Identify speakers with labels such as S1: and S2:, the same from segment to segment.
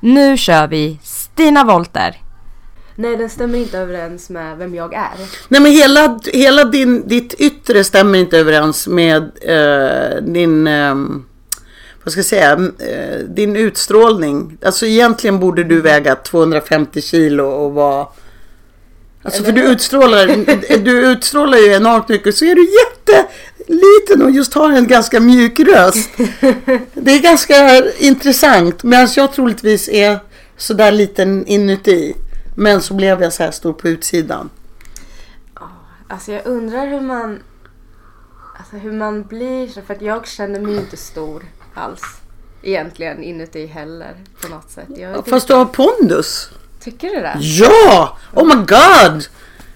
S1: Nu kör vi Stina Wolter.
S2: Nej, den stämmer inte överens med vem jag är.
S3: Nej men hela, hela din, ditt yttre stämmer inte överens med eh, din, eh, vad ska jag säga, eh, din utstrålning. Alltså egentligen borde du väga 250 kilo och vara Alltså för du utstrålar, du utstrålar ju enormt mycket så är du jätteliten och just har en ganska mjuk röst. Det är ganska intressant medan jag troligtvis är sådär liten inuti. Men så blev jag så här stor på utsidan.
S2: Alltså jag undrar hur man... Alltså hur man blir så. För att jag känner mig inte stor alls. Egentligen inuti heller på något sätt. Jag
S3: Fast du har pondus.
S2: Tycker du det?
S3: Ja! Oh my god!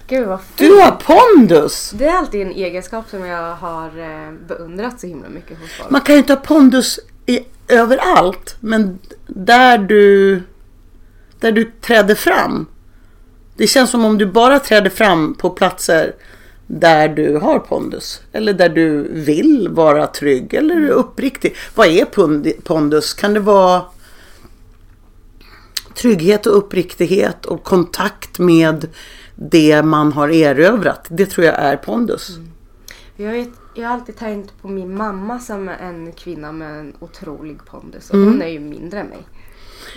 S2: Gud vad fint.
S3: Du har pondus!
S2: Det är alltid en egenskap som jag har eh, beundrat så himla mycket hos folk.
S3: Man kan ju inte ha pondus i, överallt. Men där du, där du träder fram. Det känns som om du bara träder fram på platser där du har pondus. Eller där du vill vara trygg eller uppriktig. Vad är pondus? Kan det vara trygghet och uppriktighet och kontakt med det man har erövrat? Det tror jag är pondus.
S2: Jag, vet, jag har alltid tänkt på min mamma som en kvinna med en otrolig pondus. Och hon är ju mindre än mig.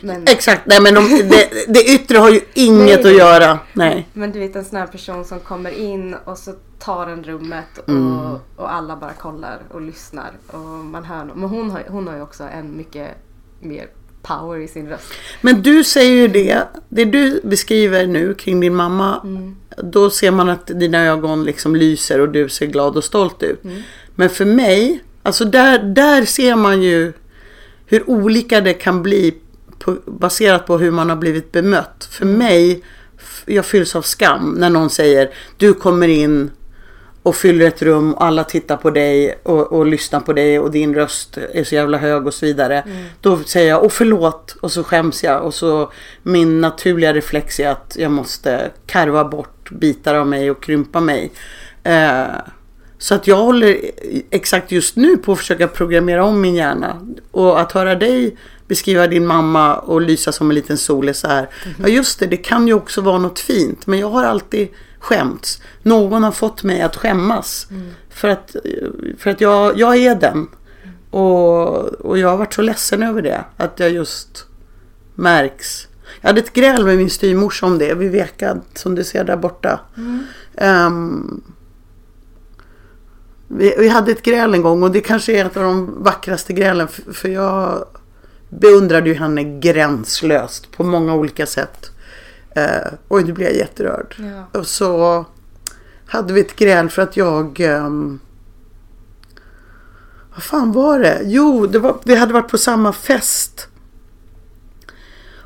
S2: Men,
S3: Exakt, nej men de, det, det yttre har ju inget
S2: Nej,
S3: att göra. Nej.
S2: men du vet en sån här person som kommer in och så tar den rummet och,
S3: Mm.
S2: och alla bara kollar och lyssnar. Och man hör Men hon har, hon har ju också en mycket mer power i sin röst.
S3: Men du säger ju det, det du beskriver nu kring din mamma, då ser man att dina ögon liksom lyser och du ser glad och stolt ut. Men för mig, alltså där, där ser man ju hur olika det kan bli på, baserat på hur man har blivit bemött. För mig, f- jag fylls av skam när någon säger du kommer in och fyller ett rum och alla tittar på dig och, och lyssnar på dig och din röst är så jävla hög och så vidare. Då säger jag åh förlåt och så skäms jag och så min naturliga reflex är att jag måste karva bort bitar av mig och krympa mig. Eh, så att jag håller exakt just nu på att försöka programmera om min hjärna. Och att höra dig beskriva din mamma och lysa som en liten sol är så här. Ja just det, det kan ju också vara något fint. Men jag har alltid skämts. Någon har fått mig att skämmas. För att, för att jag, jag är den. Och, och jag har varit så ledsen över det. Att jag just märks. Jag hade ett gräl med min styvmorsa om det. Vid Vekad som du ser där borta. Ehm, vi, vi hade ett gräl en gång och det kanske är ett av de vackraste grälen. För, för jag beundrade ju henne gränslöst på många olika sätt. Uh, oj, nu blir jag jätterörd.
S2: Ja.
S3: Och så hade vi ett gräl för att jag... ehm, vad fan var det? Jo, det var, vi hade varit på samma fest.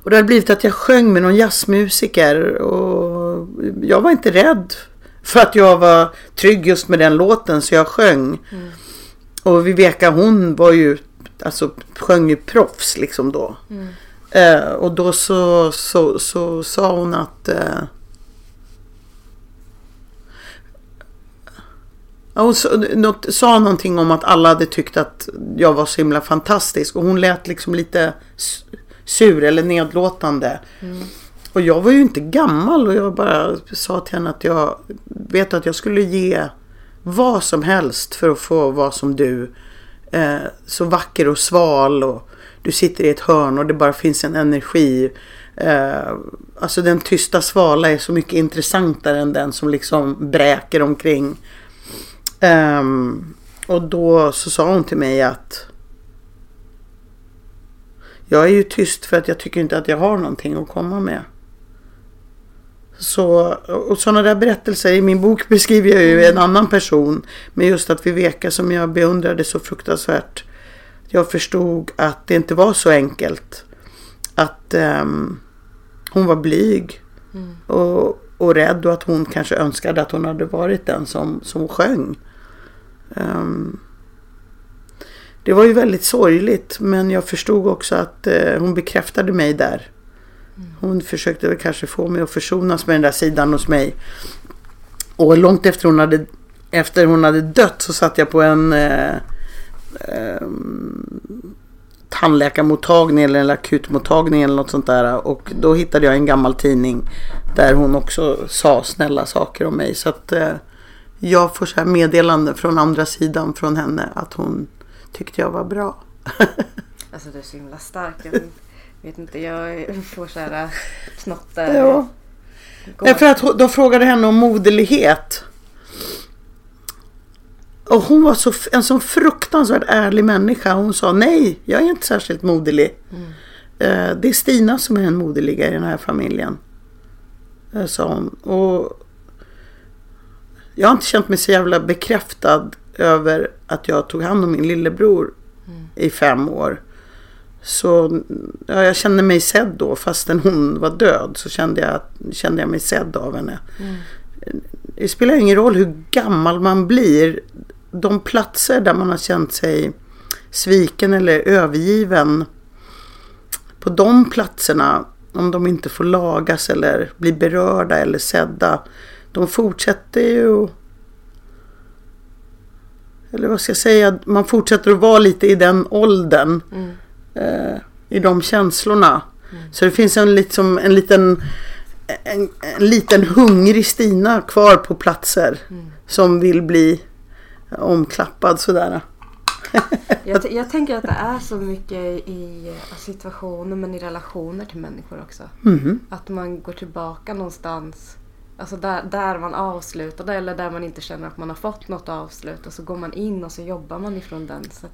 S3: Och det hade blivit att jag sjöng med någon jazzmusiker och jag var inte rädd för att jag var trygg just med den låten så jag sjöng. Och Viveka hon var ju, alltså sjöng ju proffs liksom då. Eh, och då så, så, så sa hon att eh, hon sa, någonting om att alla hade tyckt att jag var så himla fantastisk. Och hon lät liksom lite sur eller nedlåtande. Och jag var ju inte gammal och jag bara sa till henne att jag vet att jag skulle ge vad som helst för att få vara som du. Eh, så vacker och sval och du sitter i ett hörn och det bara finns en energi. Eh, alltså den tysta svala är så mycket intressantare än den som liksom bräker omkring. Eh, och då så sa hon till mig att jag är ju tyst för att jag tycker inte att jag har någonting att komma med. Så, och sådana där berättelser, i min bok beskriver jag ju en annan person. Men just att Viveka som jag beundrade så fruktansvärt. Jag förstod att det inte var så enkelt. Att ehm, hon var blyg. Och, och rädd och att hon kanske önskade att hon hade varit den som, som sjöng. Ehm, det var ju väldigt sorgligt men jag förstod också att eh, hon bekräftade mig där. Hon försökte väl kanske få mig att försonas med den där sidan hos mig. Och långt efter hon hade, efter hon hade dött så satt jag på en eh, eh, tandläkarmottagning eller en akutmottagning eller något sånt där. Och då hittade jag en gammal tidning där hon också sa snälla saker om mig. Så att eh, jag får så här meddelande från andra sidan från henne att hon tyckte jag var bra.
S2: Alltså du är så himla stark. Jag vet inte, jag får så här knotter.
S3: Ja.
S2: Går-
S3: Därför att de frågade henne om moderlighet. Och hon var så, en sån fruktansvärt ärlig människa. Hon sa nej, jag är inte särskilt moderlig. Eh, Det är Stina som är den moderliga i den här familjen. eh, Sa hon. Och jag har inte känt mig så jävla bekräftad över att jag tog hand om min lillebror i fem år. Så ja, jag kände mig sedd då fastän hon var död så kände jag, kände jag mig sedd av henne. Det spelar ingen roll hur gammal man blir. De platser där man har känt sig sviken eller övergiven. På de platserna, om de inte får lagas eller bli berörda eller sedda. De fortsätter ju eller vad ska jag säga, man fortsätter att vara lite i den åldern. Eh, I de känslorna. Så det finns en, liksom, en liten en, en liten hungrig Stina kvar på platser. Som vill bli omklappad sådär.
S2: Jag, jag tänker att det är så mycket i eh, situationer men i relationer till människor också. Att man går tillbaka någonstans. Alltså där, där man avslutade eller där man inte känner att man har fått något avslut. Och så går man in och så jobbar man ifrån den. Så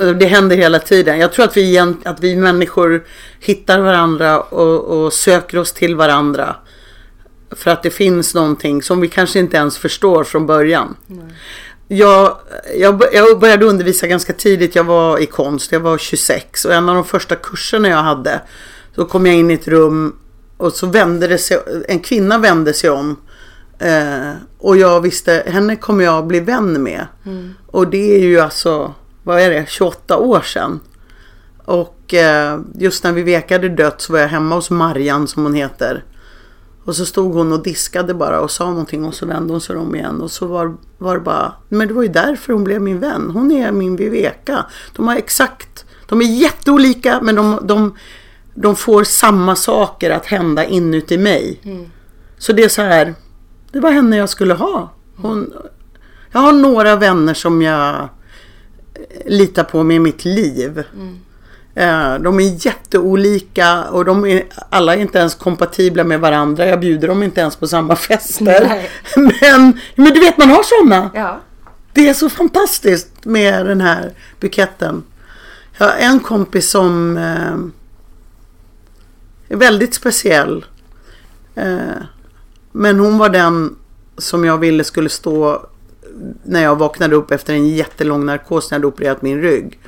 S2: är-
S3: det händer hela tiden. Jag tror att vi, att vi människor hittar varandra och, och söker oss till varandra. För att det finns någonting som vi kanske inte ens förstår från början. Jag, jag, jag började undervisa ganska tidigt. Jag var i konst. Jag var 26. Och en av de första kurserna jag hade. Så kom jag in i ett rum. Och så vände det sig. En kvinna vände sig om. Eh, och jag visste, henne kommer jag bli vän med. Och det är ju alltså, vad är det, 28 år sedan. Och eh, just när vi vekade dött så var jag hemma hos Marian som hon heter. Och så stod hon och diskade bara och sa någonting och så vände hon sig om igen. Och så var, var det bara, men det var ju därför hon blev min vän. Hon är min Viveka. De har exakt, de är jätteolika men de, de, de får samma saker att hända inuti mig. Så det är så här, det var henne jag skulle ha. Hon, jag har några vänner som jag eh, litar på med mitt liv. Eh, De är jätteolika och de är, alla är inte ens kompatibla med varandra. Jag bjuder dem inte ens på samma fester.
S2: Nej.
S3: Men, men du vet man har sådana.
S2: Ja.
S3: Det är så fantastiskt med den här buketten. Jag har en kompis som eh, är väldigt speciell. Eh, men hon var den som jag ville skulle stå när jag vaknade upp efter en jättelång narkos när jag hade opererat min rygg.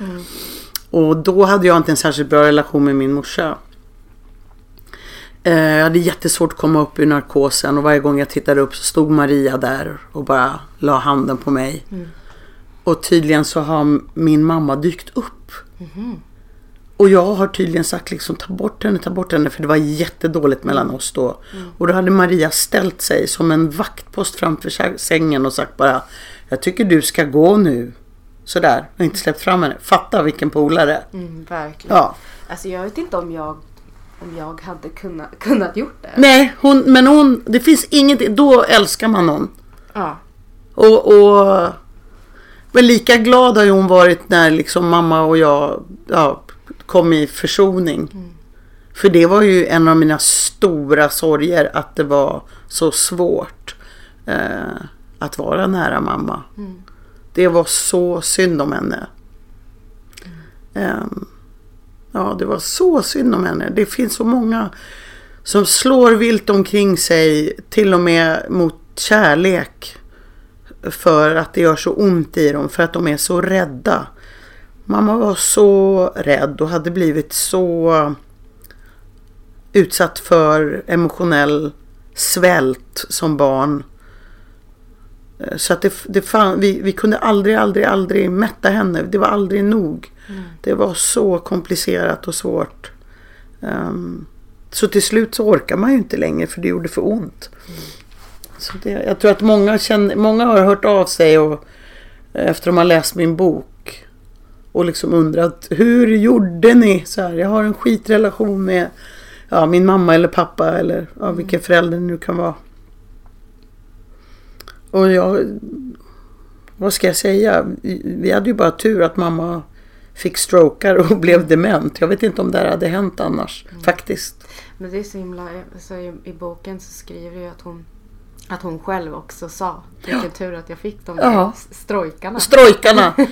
S3: Och då hade jag inte en särskilt bra relation med min morsa. Eh, Jag hade jättesvårt att komma upp ur narkosen och varje gång jag tittade upp så stod Maria där och bara la handen på mig. Och tydligen så har min mamma dykt upp. Och jag har tydligen sagt liksom ta bort henne, ta bort henne för det var jättedåligt mellan oss då. Och då hade Maria ställt sig som en vaktpost framför sä- sängen och sagt bara Jag tycker du ska gå nu. Sådär, och inte släppt fram henne. Fatta vilken polare.
S2: Mm, verkligen.
S3: Ja.
S2: Alltså jag vet inte om jag, om jag hade kunnat, kunnat gjort det.
S3: Nej, hon, men hon, det finns ingenting, då älskar man någon.
S2: Ja.
S3: Och, och men lika glad har ju hon varit när liksom mamma och jag ja, kom i försoning. För det var ju en av mina stora sorger att det var så svårt eh, att vara nära mamma. Det var så synd om henne. Ehm, ja, det var så synd om henne. Det finns så många som slår vilt omkring sig, till och med mot kärlek. För att det gör så ont i dem, för att de är så rädda. Mamma var så rädd och hade blivit så utsatt för emotionell svält som barn. Eh, Så att det, det fan, vi, vi kunde aldrig, aldrig, aldrig mätta henne. Det var aldrig nog. Det var så komplicerat och svårt. Ehm, så till slut så orkar man ju inte längre för det gjorde för ont. Så det, jag tror att många, känner, många har hört av sig och, efter de har läst min bok. Och liksom undrat hur gjorde ni? Så här, jag har en skitrelation med ja, min mamma eller pappa eller ja, vilken förälder det nu kan vara. Och jag, vad ska jag säga? Vi hade ju bara tur att mamma fick strokar och blev dement. Jag vet inte om det här hade hänt annars faktiskt.
S2: Men det är så himla, så i, i boken så skriver ju att hon, att hon själv också sa vilken tur att jag fick de där
S3: Ja.
S2: strojkarna.
S3: Strojkarna.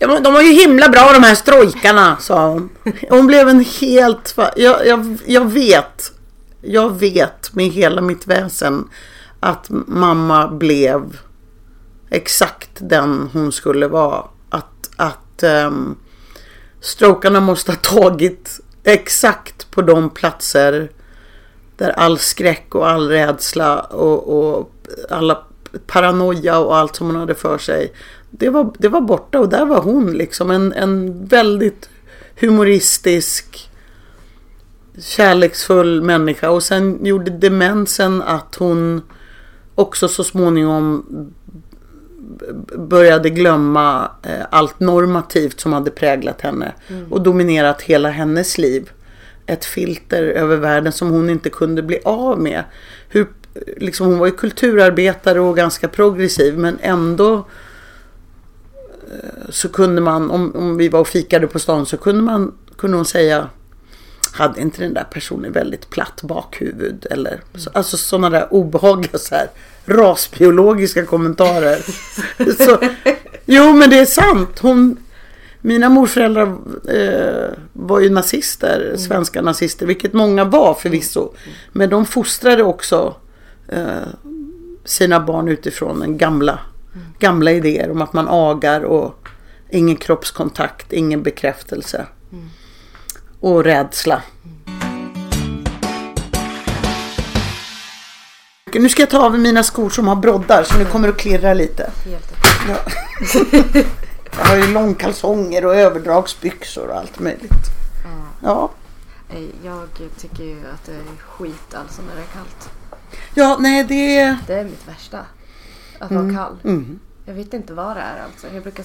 S3: Ja, de var ju himla bra de här strojkarna, sa hon. Hon blev en helt... Jag, jag, jag vet, jag vet med hela mitt väsen att mamma blev exakt den hon skulle vara. Att, att um, strokarna måste ha tagit exakt på de platser där all skräck och all rädsla och, och alla paranoia och allt som hon hade för sig. Det var, det var borta och där var hon liksom en, en väldigt humoristisk kärleksfull människa och sen gjorde demensen att hon också så småningom började glömma eh, allt normativt som hade präglat henne och dominerat hela hennes liv. Ett filter över världen som hon inte kunde bli av med. Hur, liksom, hon var ju kulturarbetare och ganska progressiv men ändå eh, så kunde man, om, om vi var och fikade på stan så kunde man kunde hon säga hade inte den där personen väldigt platt bakhuvud? Eller, så, alltså sådana där obehagliga så här, rasbiologiska kommentarer. så, jo men det är sant. Hon, mina morföräldrar eh, var ju nazister, svenska nazister, vilket många var förvisso. Men de fostrade också eh, sina barn utifrån en gamla, gamla idéer om att man agar och ingen kroppskontakt, ingen bekräftelse. Och rädsla. Nu ska jag ta av mina skor som har broddar så nu kommer det att klirra lite. Ja. Jag har ju långkalsonger och överdragsbyxor och allt möjligt. Ja.
S2: Nej, Jag tycker ju att det är skit alltså när det är kallt.
S3: Ja, nej det...
S2: Det är mitt värsta. Att vara kall. Jag vet inte vad det är alltså. Jag brukar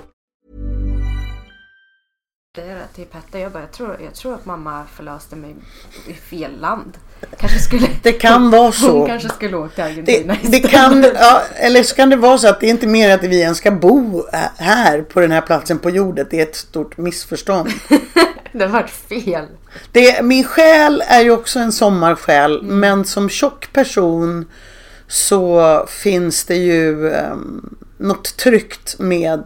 S2: det till Petter. Jag, bara, jag, tror, jag tror att mamma förlöste mig i fel land. Kanske skulle,
S3: Det kan vara så.
S2: Hon kanske skulle åka till
S3: Det,
S2: Argentina
S3: det kan, ja, eller så kan det vara så att det är inte mer att vi ens ska bo här på den här platsen på jorden. Det är ett stort missförstånd.
S2: Det har varit fel.
S3: Det, min själ är ju också en sommarsjäl men som tjock person så finns det ju um, något tryggt med eh,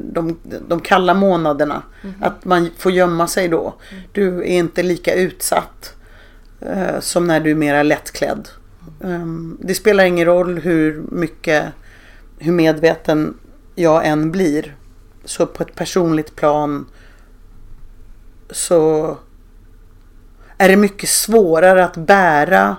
S3: de, de kalla månaderna. Att man får gömma sig då. Du är inte lika utsatt eh, som när du är mera lättklädd. Ehm, det spelar ingen roll hur mycket, hur medveten jag än blir. Så på ett personligt plan så är det mycket svårare att bära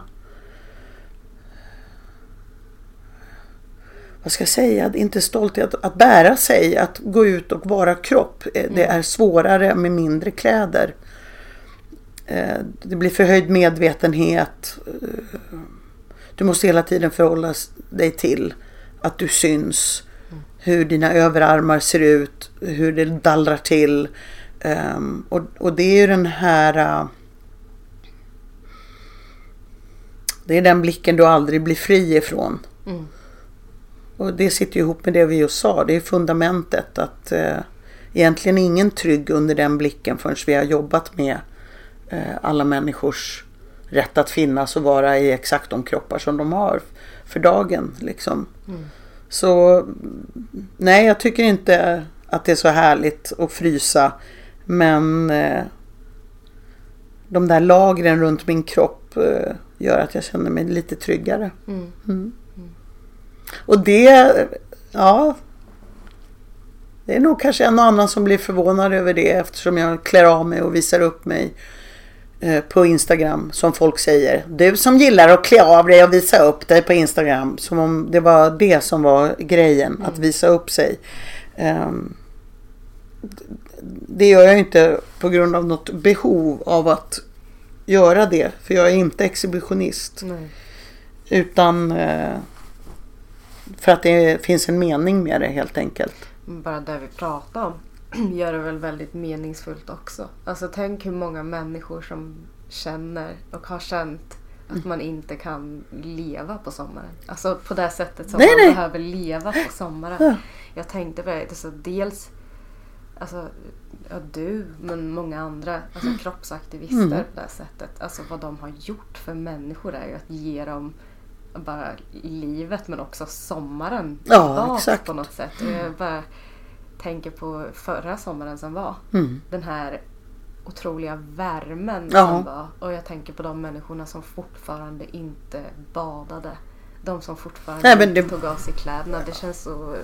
S3: vad ska jag säga, inte stolthet, att bära sig, att gå ut och vara kropp. Eh, Det är svårare med mindre kläder. Eh, Det blir förhöjd medvetenhet. Eh, Du måste hela tiden förhålla dig till att du syns. Hur dina överarmar ser ut, hur det dallrar till. Ehm, Och, och det är ju den här... Det är den blicken du aldrig blir fri ifrån. Och det sitter ihop med det vi just sa. Det är fundamentet att eh, egentligen ingen trygg under den blicken förrän vi har jobbat med eh, alla människors rätt att finnas och vara i exakt de kroppar som de har för dagen. Liksom. Så nej, jag tycker inte att det är så härligt att frysa. Men eh, de där lagren runt min kropp eh, gör att jag känner mig lite tryggare. Mm. Och det, ja. Det är nog kanske en och annan som blir förvånad över det eftersom jag klär av mig och visar upp mig eh, på Instagram som folk säger. Du som gillar att klä av dig och visa upp dig på Instagram. Som om det var det som var grejen, att visa upp sig. Ehm, det gör jag inte på grund av något behov av att göra det. För jag är inte exhibitionist.
S2: Nej.
S3: Utan eh, för att det finns en mening med det helt enkelt.
S2: Bara det vi pratar om gör det väl väldigt meningsfullt också. Alltså tänk hur många människor som känner och har känt att man inte kan leva på sommaren. Alltså på det sättet som
S3: Nej,
S2: man
S3: nej.
S2: behöver leva på sommaren.
S3: Ja.
S2: Jag tänkte på det, alltså dels Alltså, ja, du men många andra alltså, kroppsaktivister
S3: Mm.
S2: på det sättet. Alltså vad de har gjort för människor är ju att ge dem bara livet men också sommaren
S3: Ja, exakt.
S2: på något sätt. Och jag bara tänker på förra sommaren som var.
S3: Mm.
S2: Den här otroliga värmen
S3: Ja.
S2: som var. Och jag tänker på de människorna som fortfarande inte badade. De som fortfarande
S3: Nej, det-
S2: tog av sig kläderna. Det känns så...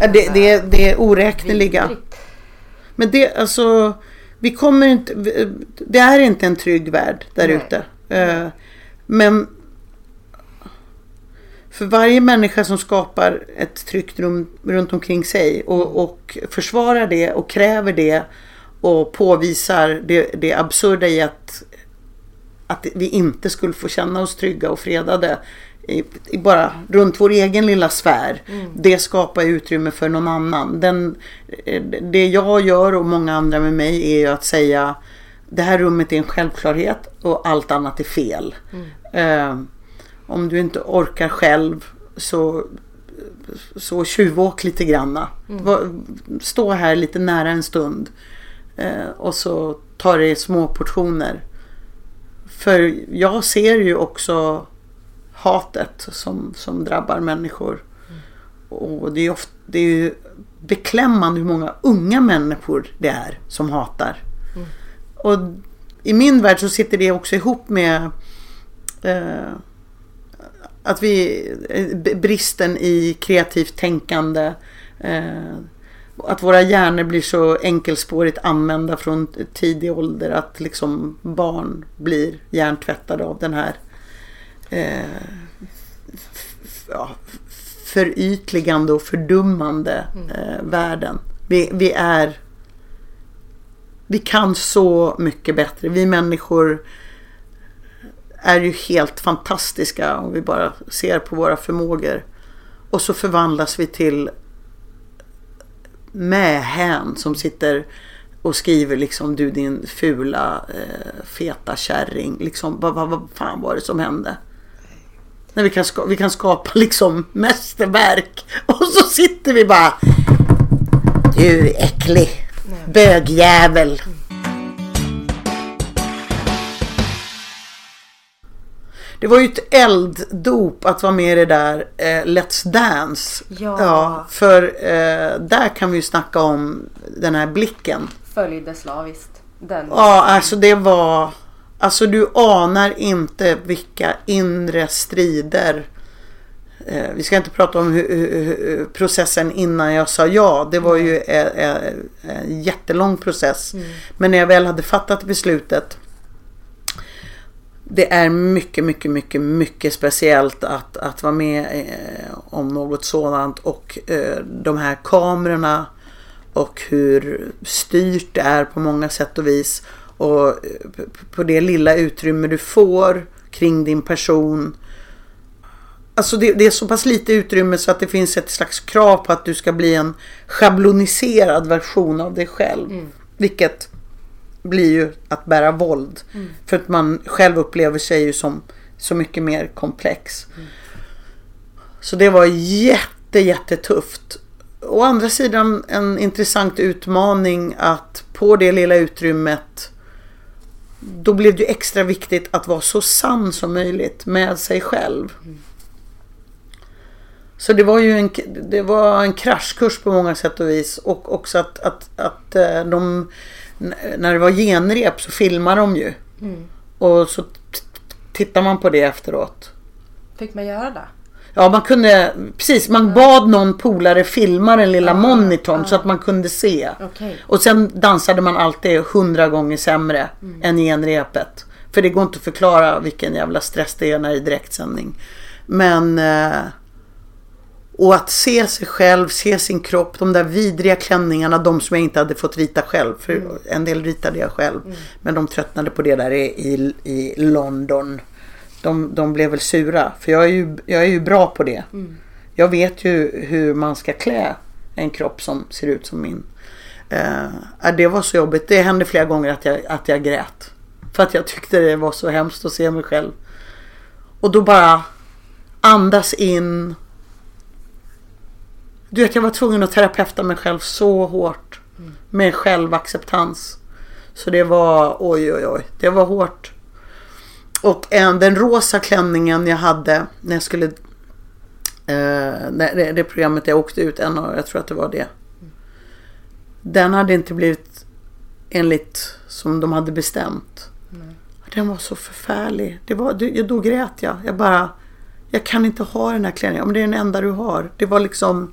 S3: Ja, det, det, det är oräkneliga.
S2: vidrigt.
S3: Men det, alltså, vi kommer inte, det är inte en trygg värld där ute. Eh, Men för varje människa som skapar ett tryggt rum runt omkring sig och, och försvarar det och kräver det och påvisar det, det absurda i att, att vi inte skulle få känna oss trygga och fredade i, i bara runt vår egen lilla sfär. Det skapar utrymme för någon annan. Den, eh, det jag gör och många andra med mig är ju att säga det här rummet är en självklarhet och allt annat är fel. Eh, om du inte orkar själv så, så tjuvåk lite granna. Va- Stå här lite nära en stund. Eh, och så ta det i små portioner. För jag ser ju också hatet som, som drabbar människor. Och det är, ofta, det är ju beklämmande hur många unga människor det är som hatar. Och i min värld så sitter det också ihop med eh, att vi, eh, bristen i kreativt tänkande. Eh, att våra hjärnor blir så enkelspårigt använda från tidig ålder att liksom barn blir hjärntvättade av den här eh, ja, förytligande och fördummande eh, världen. Vi, vi är vi kan så mycket bättre. Vi människor är ju helt fantastiska om vi bara ser på våra förmågor. Och så förvandlas vi till mähän som sitter och skriver liksom du din fula eh, feta kärring. Liksom, vad, vad, vad fan var det som hände? När vi kan, vi kan skapa liksom mästerverk. Och så sitter vi bara. Du äcklig. Bögjävel. Det var ju ett elddop att vara med i det där eh, Let's Dance.
S2: Ja.
S3: för eh, där kan vi ju snacka om den här blicken.
S2: Följde slaviskt. Den.
S3: Ja, alltså det var... Alltså du anar inte vilka inre strider. Eh, vi ska inte prata om processen innan jag sa ja. Det var ju en, en, en jättelång process. Men när jag väl hade fattat beslutet. Det är mycket, mycket, mycket, mycket speciellt att, att vara med eh, om något sådant. Och eh, de här kamerorna och hur styrt det är på många sätt och vis. Och eh, på det lilla utrymme du får kring din person. Alltså det, det är så pass lite utrymme så att det finns ett slags krav på att du ska bli en schabloniserad version av dig själv. Vilket blir ju att bära våld. För att man själv upplever sig ju som så mycket mer komplex. Så det var jätte, jättetufft. Å andra sidan en intressant utmaning att på det lilla utrymmet då blev det extra viktigt att vara så sann som möjligt med sig själv. Så det var ju en, det var en kraschkurs på många sätt och vis. Och också att, att, att eh, de, när det var genrep så filmade de ju. Och så tittar man på det efteråt.
S2: Fick man göra det?
S3: Ja, man kunde, precis, man bad någon polare filma den lilla monitorn så att man kunde se.
S2: Okej.
S3: Och sen dansade man alltid hundra gånger sämre än genrepet. För det går inte att förklara vilken jävla stress det är när det är direktsändning. Men... Eh, och att se sig själv, se sin kropp, de där vidriga klänningarna, de som jag inte hade fått rita själv. För en del ritade jag själv. Men de tröttnade på det där i, i, i London. De, de blev väl sura. För jag är ju, jag är ju bra på det. Jag vet ju hur man ska klä en kropp som ser ut som min. Eh, det var så jobbigt. Det hände flera gånger att jag, att jag grät. För att jag tyckte det var så hemskt att se mig själv. Och då bara andas in. Du vet jag var tvungen att terapeuta mig själv så hårt. Med självacceptans. Så det var oj oj oj. Det var hårt. Och en, den rosa klänningen jag hade när jag skulle... Eh, det, det, programmet jag åkte ut en av, jag tror att det var det. Den hade inte blivit enligt som de hade bestämt. Den var så förfärlig. Det var, det, då grät jag. Jag bara... Jag kan inte ha den här klänningen. Om det är den enda du har. Det var liksom...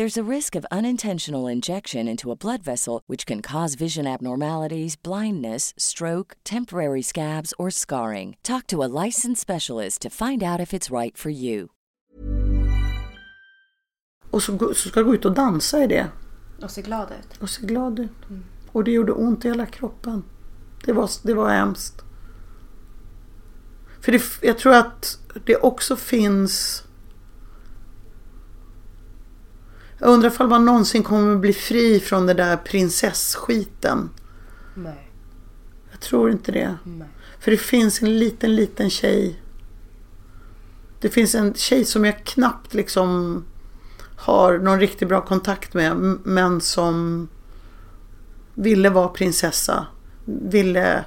S4: There's a risk of unintentional injection into a blood vessel, which can cause vision abnormalities, blindness, stroke, temporary scabs, or scarring. Talk to a licensed specialist to find out if it's right for you.
S3: Och så, så ska jag gå ut och dansa i det.
S2: Och se glad ut.
S3: Och se glad ut. Och det gjorde ont i hela kroppen. Det var, det var hemskt. För det, jag tror att det också finns... Jag undrar ifall man någonsin kommer bli fri från det där prinsesskiten.
S2: Nej.
S3: Jag tror inte det.
S2: Nej.
S3: För det finns en liten, liten tjej. Det finns en tjej som jag knappt liksom har någon riktigt bra kontakt med. Men som ville vara prinsessa. Ville,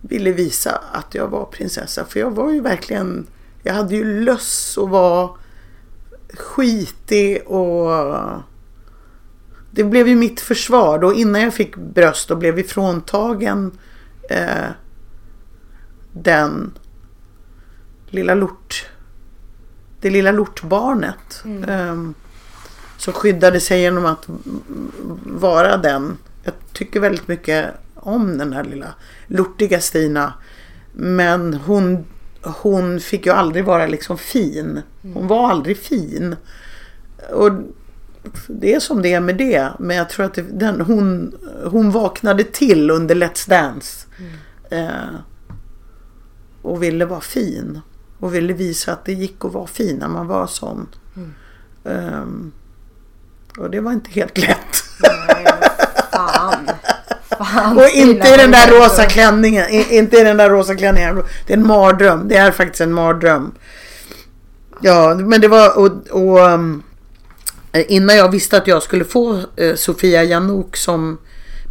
S3: ville visa att jag var prinsessa. För jag var ju verkligen, jag hade ju löss och var skitig och det blev ju mitt försvar då innan jag fick bröst och blev ifråntagen eh, den lilla lort det lilla lortbarnet eh, som skyddade sig genom att vara den. Jag tycker väldigt mycket om den här lilla lortiga Stina. Men hon, hon fick ju aldrig vara liksom fin. Hon var aldrig fin. Och det är som det är med det. Men jag tror att det, den, hon, hon vaknade till under Let's Dance. Eh, och ville vara fin. Och ville visa att det gick att vara fin när man var sån. Ehm, och det var inte helt lätt.
S2: Nej, fan. Fan.
S3: Och inte i den där rosa klänningen. Inte i den där rosa klänningen. Det är en mardröm. Det är faktiskt en mardröm. Ja, men det var och, och um, innan jag visste att jag skulle få eh, Sofia Janouk som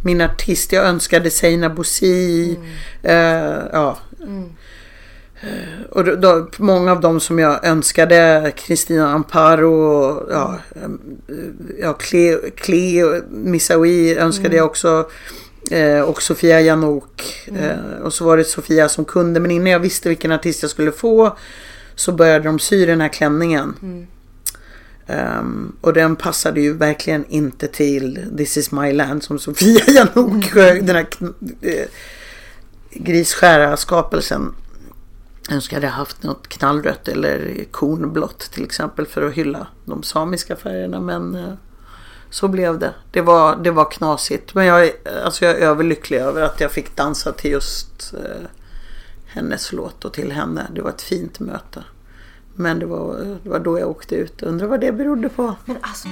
S3: min artist. Jag önskade Seina Bosi. Eh, ja. Eh, Och då, då, många av dem som jag önskade, Kristina Amparo, ja, eh, ja Cleo, Cleo Missaoui önskade jag också. Eh, och Sofia Janouk. Eh, och så var det Sofia som kunde. Men innan jag visste vilken artist jag skulle få så började de sy den här klänningen. Ehm, och den passade ju verkligen inte till This is my land som Sofia Janouk sjöng. Den här eh, grisskära skapelsen. Jag önskar jag hade haft något knallrött eller kornblått till exempel för att hylla de samiska färgerna. Men eh, så blev det. Det var, det var knasigt. Men jag, alltså jag är överlycklig över att jag fick dansa till just eh, hennes låt och till henne. Det var ett fint möte. Men det var, det var då jag åkte ut. Undrar vad det berodde på.
S2: Men alltså...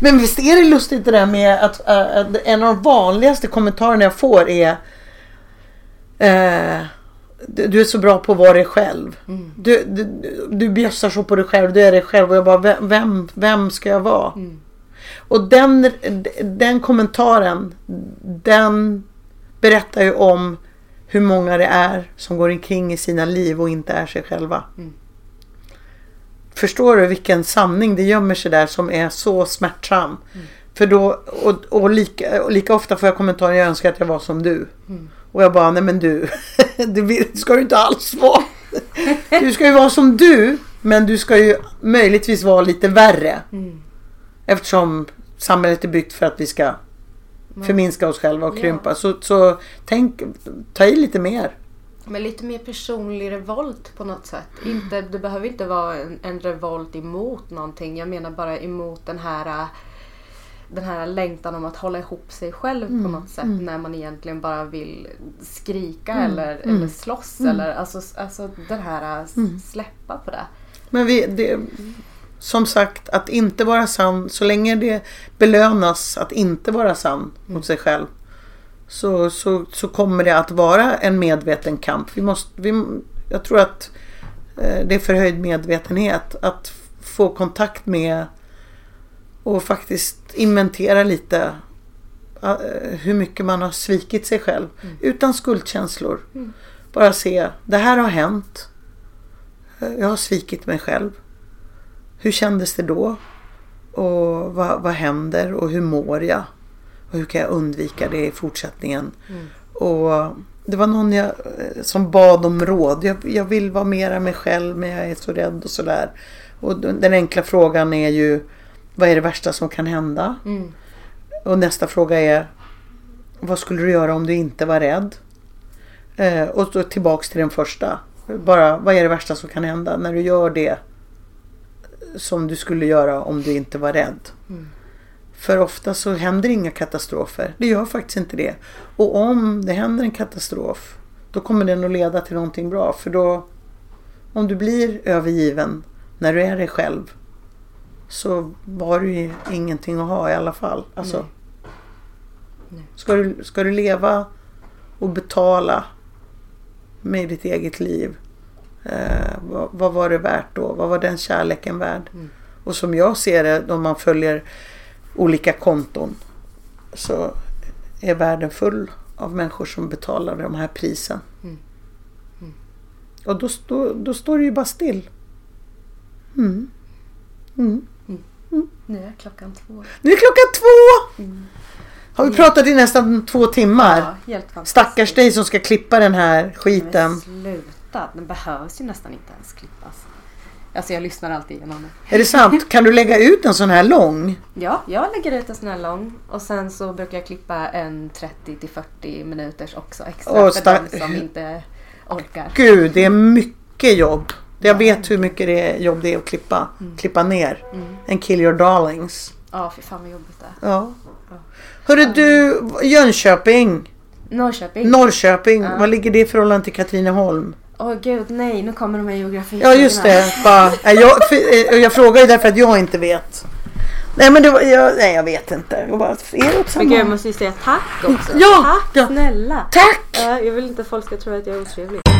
S3: Men visst är det lustigt det där med att, äh, en av de vanligaste kommentarerna jag får är eh, du du är så bra på att vara dig själv. Du, du, du bjössar så på dig själv, du är dig själv. Och jag bara, vem, vem, ska jag vara? Och den, den kommentaren, den berättar ju om hur många det är som går omkring i sina liv och inte är sig själva. Förstår du vilken sanning det gömmer sig där som är så smärtsam? För då, och, och, lika, och lika ofta får jag kommentarer, jag önskar att jag var som du. Och jag bara, nej men du, det ska du inte alls vara. Du ska ju vara som du, men du ska ju möjligtvis vara lite värre. Eftersom samhället är byggt för att vi ska förminska oss själva och krympa. Så, så tänk, ta i lite mer.
S2: Men lite mer personlig revolt på något sätt. Inte, det behöver inte vara en, en revolt emot någonting. Jag menar bara emot den här den här längtan om att hålla ihop sig själv på något sätt när man egentligen bara vill skrika eller, eller slåss. Eller, alltså, alltså den här äh, s- släppa på det.
S3: Men vi, det, som sagt, att inte vara sann, så länge det belönas att inte vara sann mot sig själv. Så, så, så kommer det att vara en medveten kamp. Vi måste, vi, jag tror att eh, det är förhöjd medvetenhet. Att få kontakt med Och faktiskt inventera lite eh, hur mycket man har svikit sig själv. Utan skuldkänslor. Bara se, det här har hänt. Eh, Jag har svikit mig själv. Hur kändes det då? Och vad, vad händer och hur mår jag? Och hur kan jag undvika det i fortsättningen? Och det var någon jag, eh, som bad om råd. Jag, jag vill vara mera mig själv men jag är så rädd och sådär. Och den enkla frågan är ju vad är det värsta som kan hända? Och nästa fråga är vad skulle du göra om du inte var rädd? Eh, och då tillbaks till den första. Bara vad är det värsta som kan hända när du gör det som du skulle göra om du inte var rädd? För ofta så händer inga katastrofer. Det gör faktiskt inte det. Och om det händer en katastrof då kommer den att leda till någonting bra. För då om du blir övergiven när du är dig själv så var du ju ingenting att ha i alla fall. Alltså, Ska, du, ska du leva och betala med ditt eget liv eh, vad, vad var det värt då? Vad var den kärleken värd? Och som jag ser det om man följer olika konton så är världen full av människor som betalar de här prisen. Och då, då, då står det ju bara still.
S2: Nu är klockan två.
S3: Nu är klockan två! Har vi pratat i nästan två timmar?
S2: Ja, helt.
S3: Stackars dig som ska klippa den här skiten.
S2: Men sluta, den behövs ju nästan inte ens klippas. Alltså jag lyssnar alltid igenom det.
S3: Är det sant? Kan du lägga ut en sån här lång?
S2: Ja, jag lägger ut en sån här lång och sen så brukar jag klippa en 30 till 40 minuters också extra
S3: Åh,
S2: för de som inte orkar.
S3: Gud, det är mycket jobb. Jag vet hur mycket det jobb det är att klippa, klippa ner. En kill your darlings.
S2: Ja, fy fan vad jobbigt det är.
S3: Ja. Hörru du, Jönköping,
S2: Norrköping.
S3: Norrköping, vad ligger det i förhållande till Katrineholm?
S2: Åh gud, nej, nu kommer de här geografi.
S3: Ja just det. Bara, jag, för, eh, jag frågar ju därför att jag inte vet. Nej men det var, jag, nej jag vet inte. Jag bara, är det åt
S2: Men gud, jag måste ju säga tack också.
S3: Ja,
S2: tack
S3: ja.
S2: snälla.
S3: Tack!
S2: Ja, jag vill inte att folk ska tro att jag är otrevlig.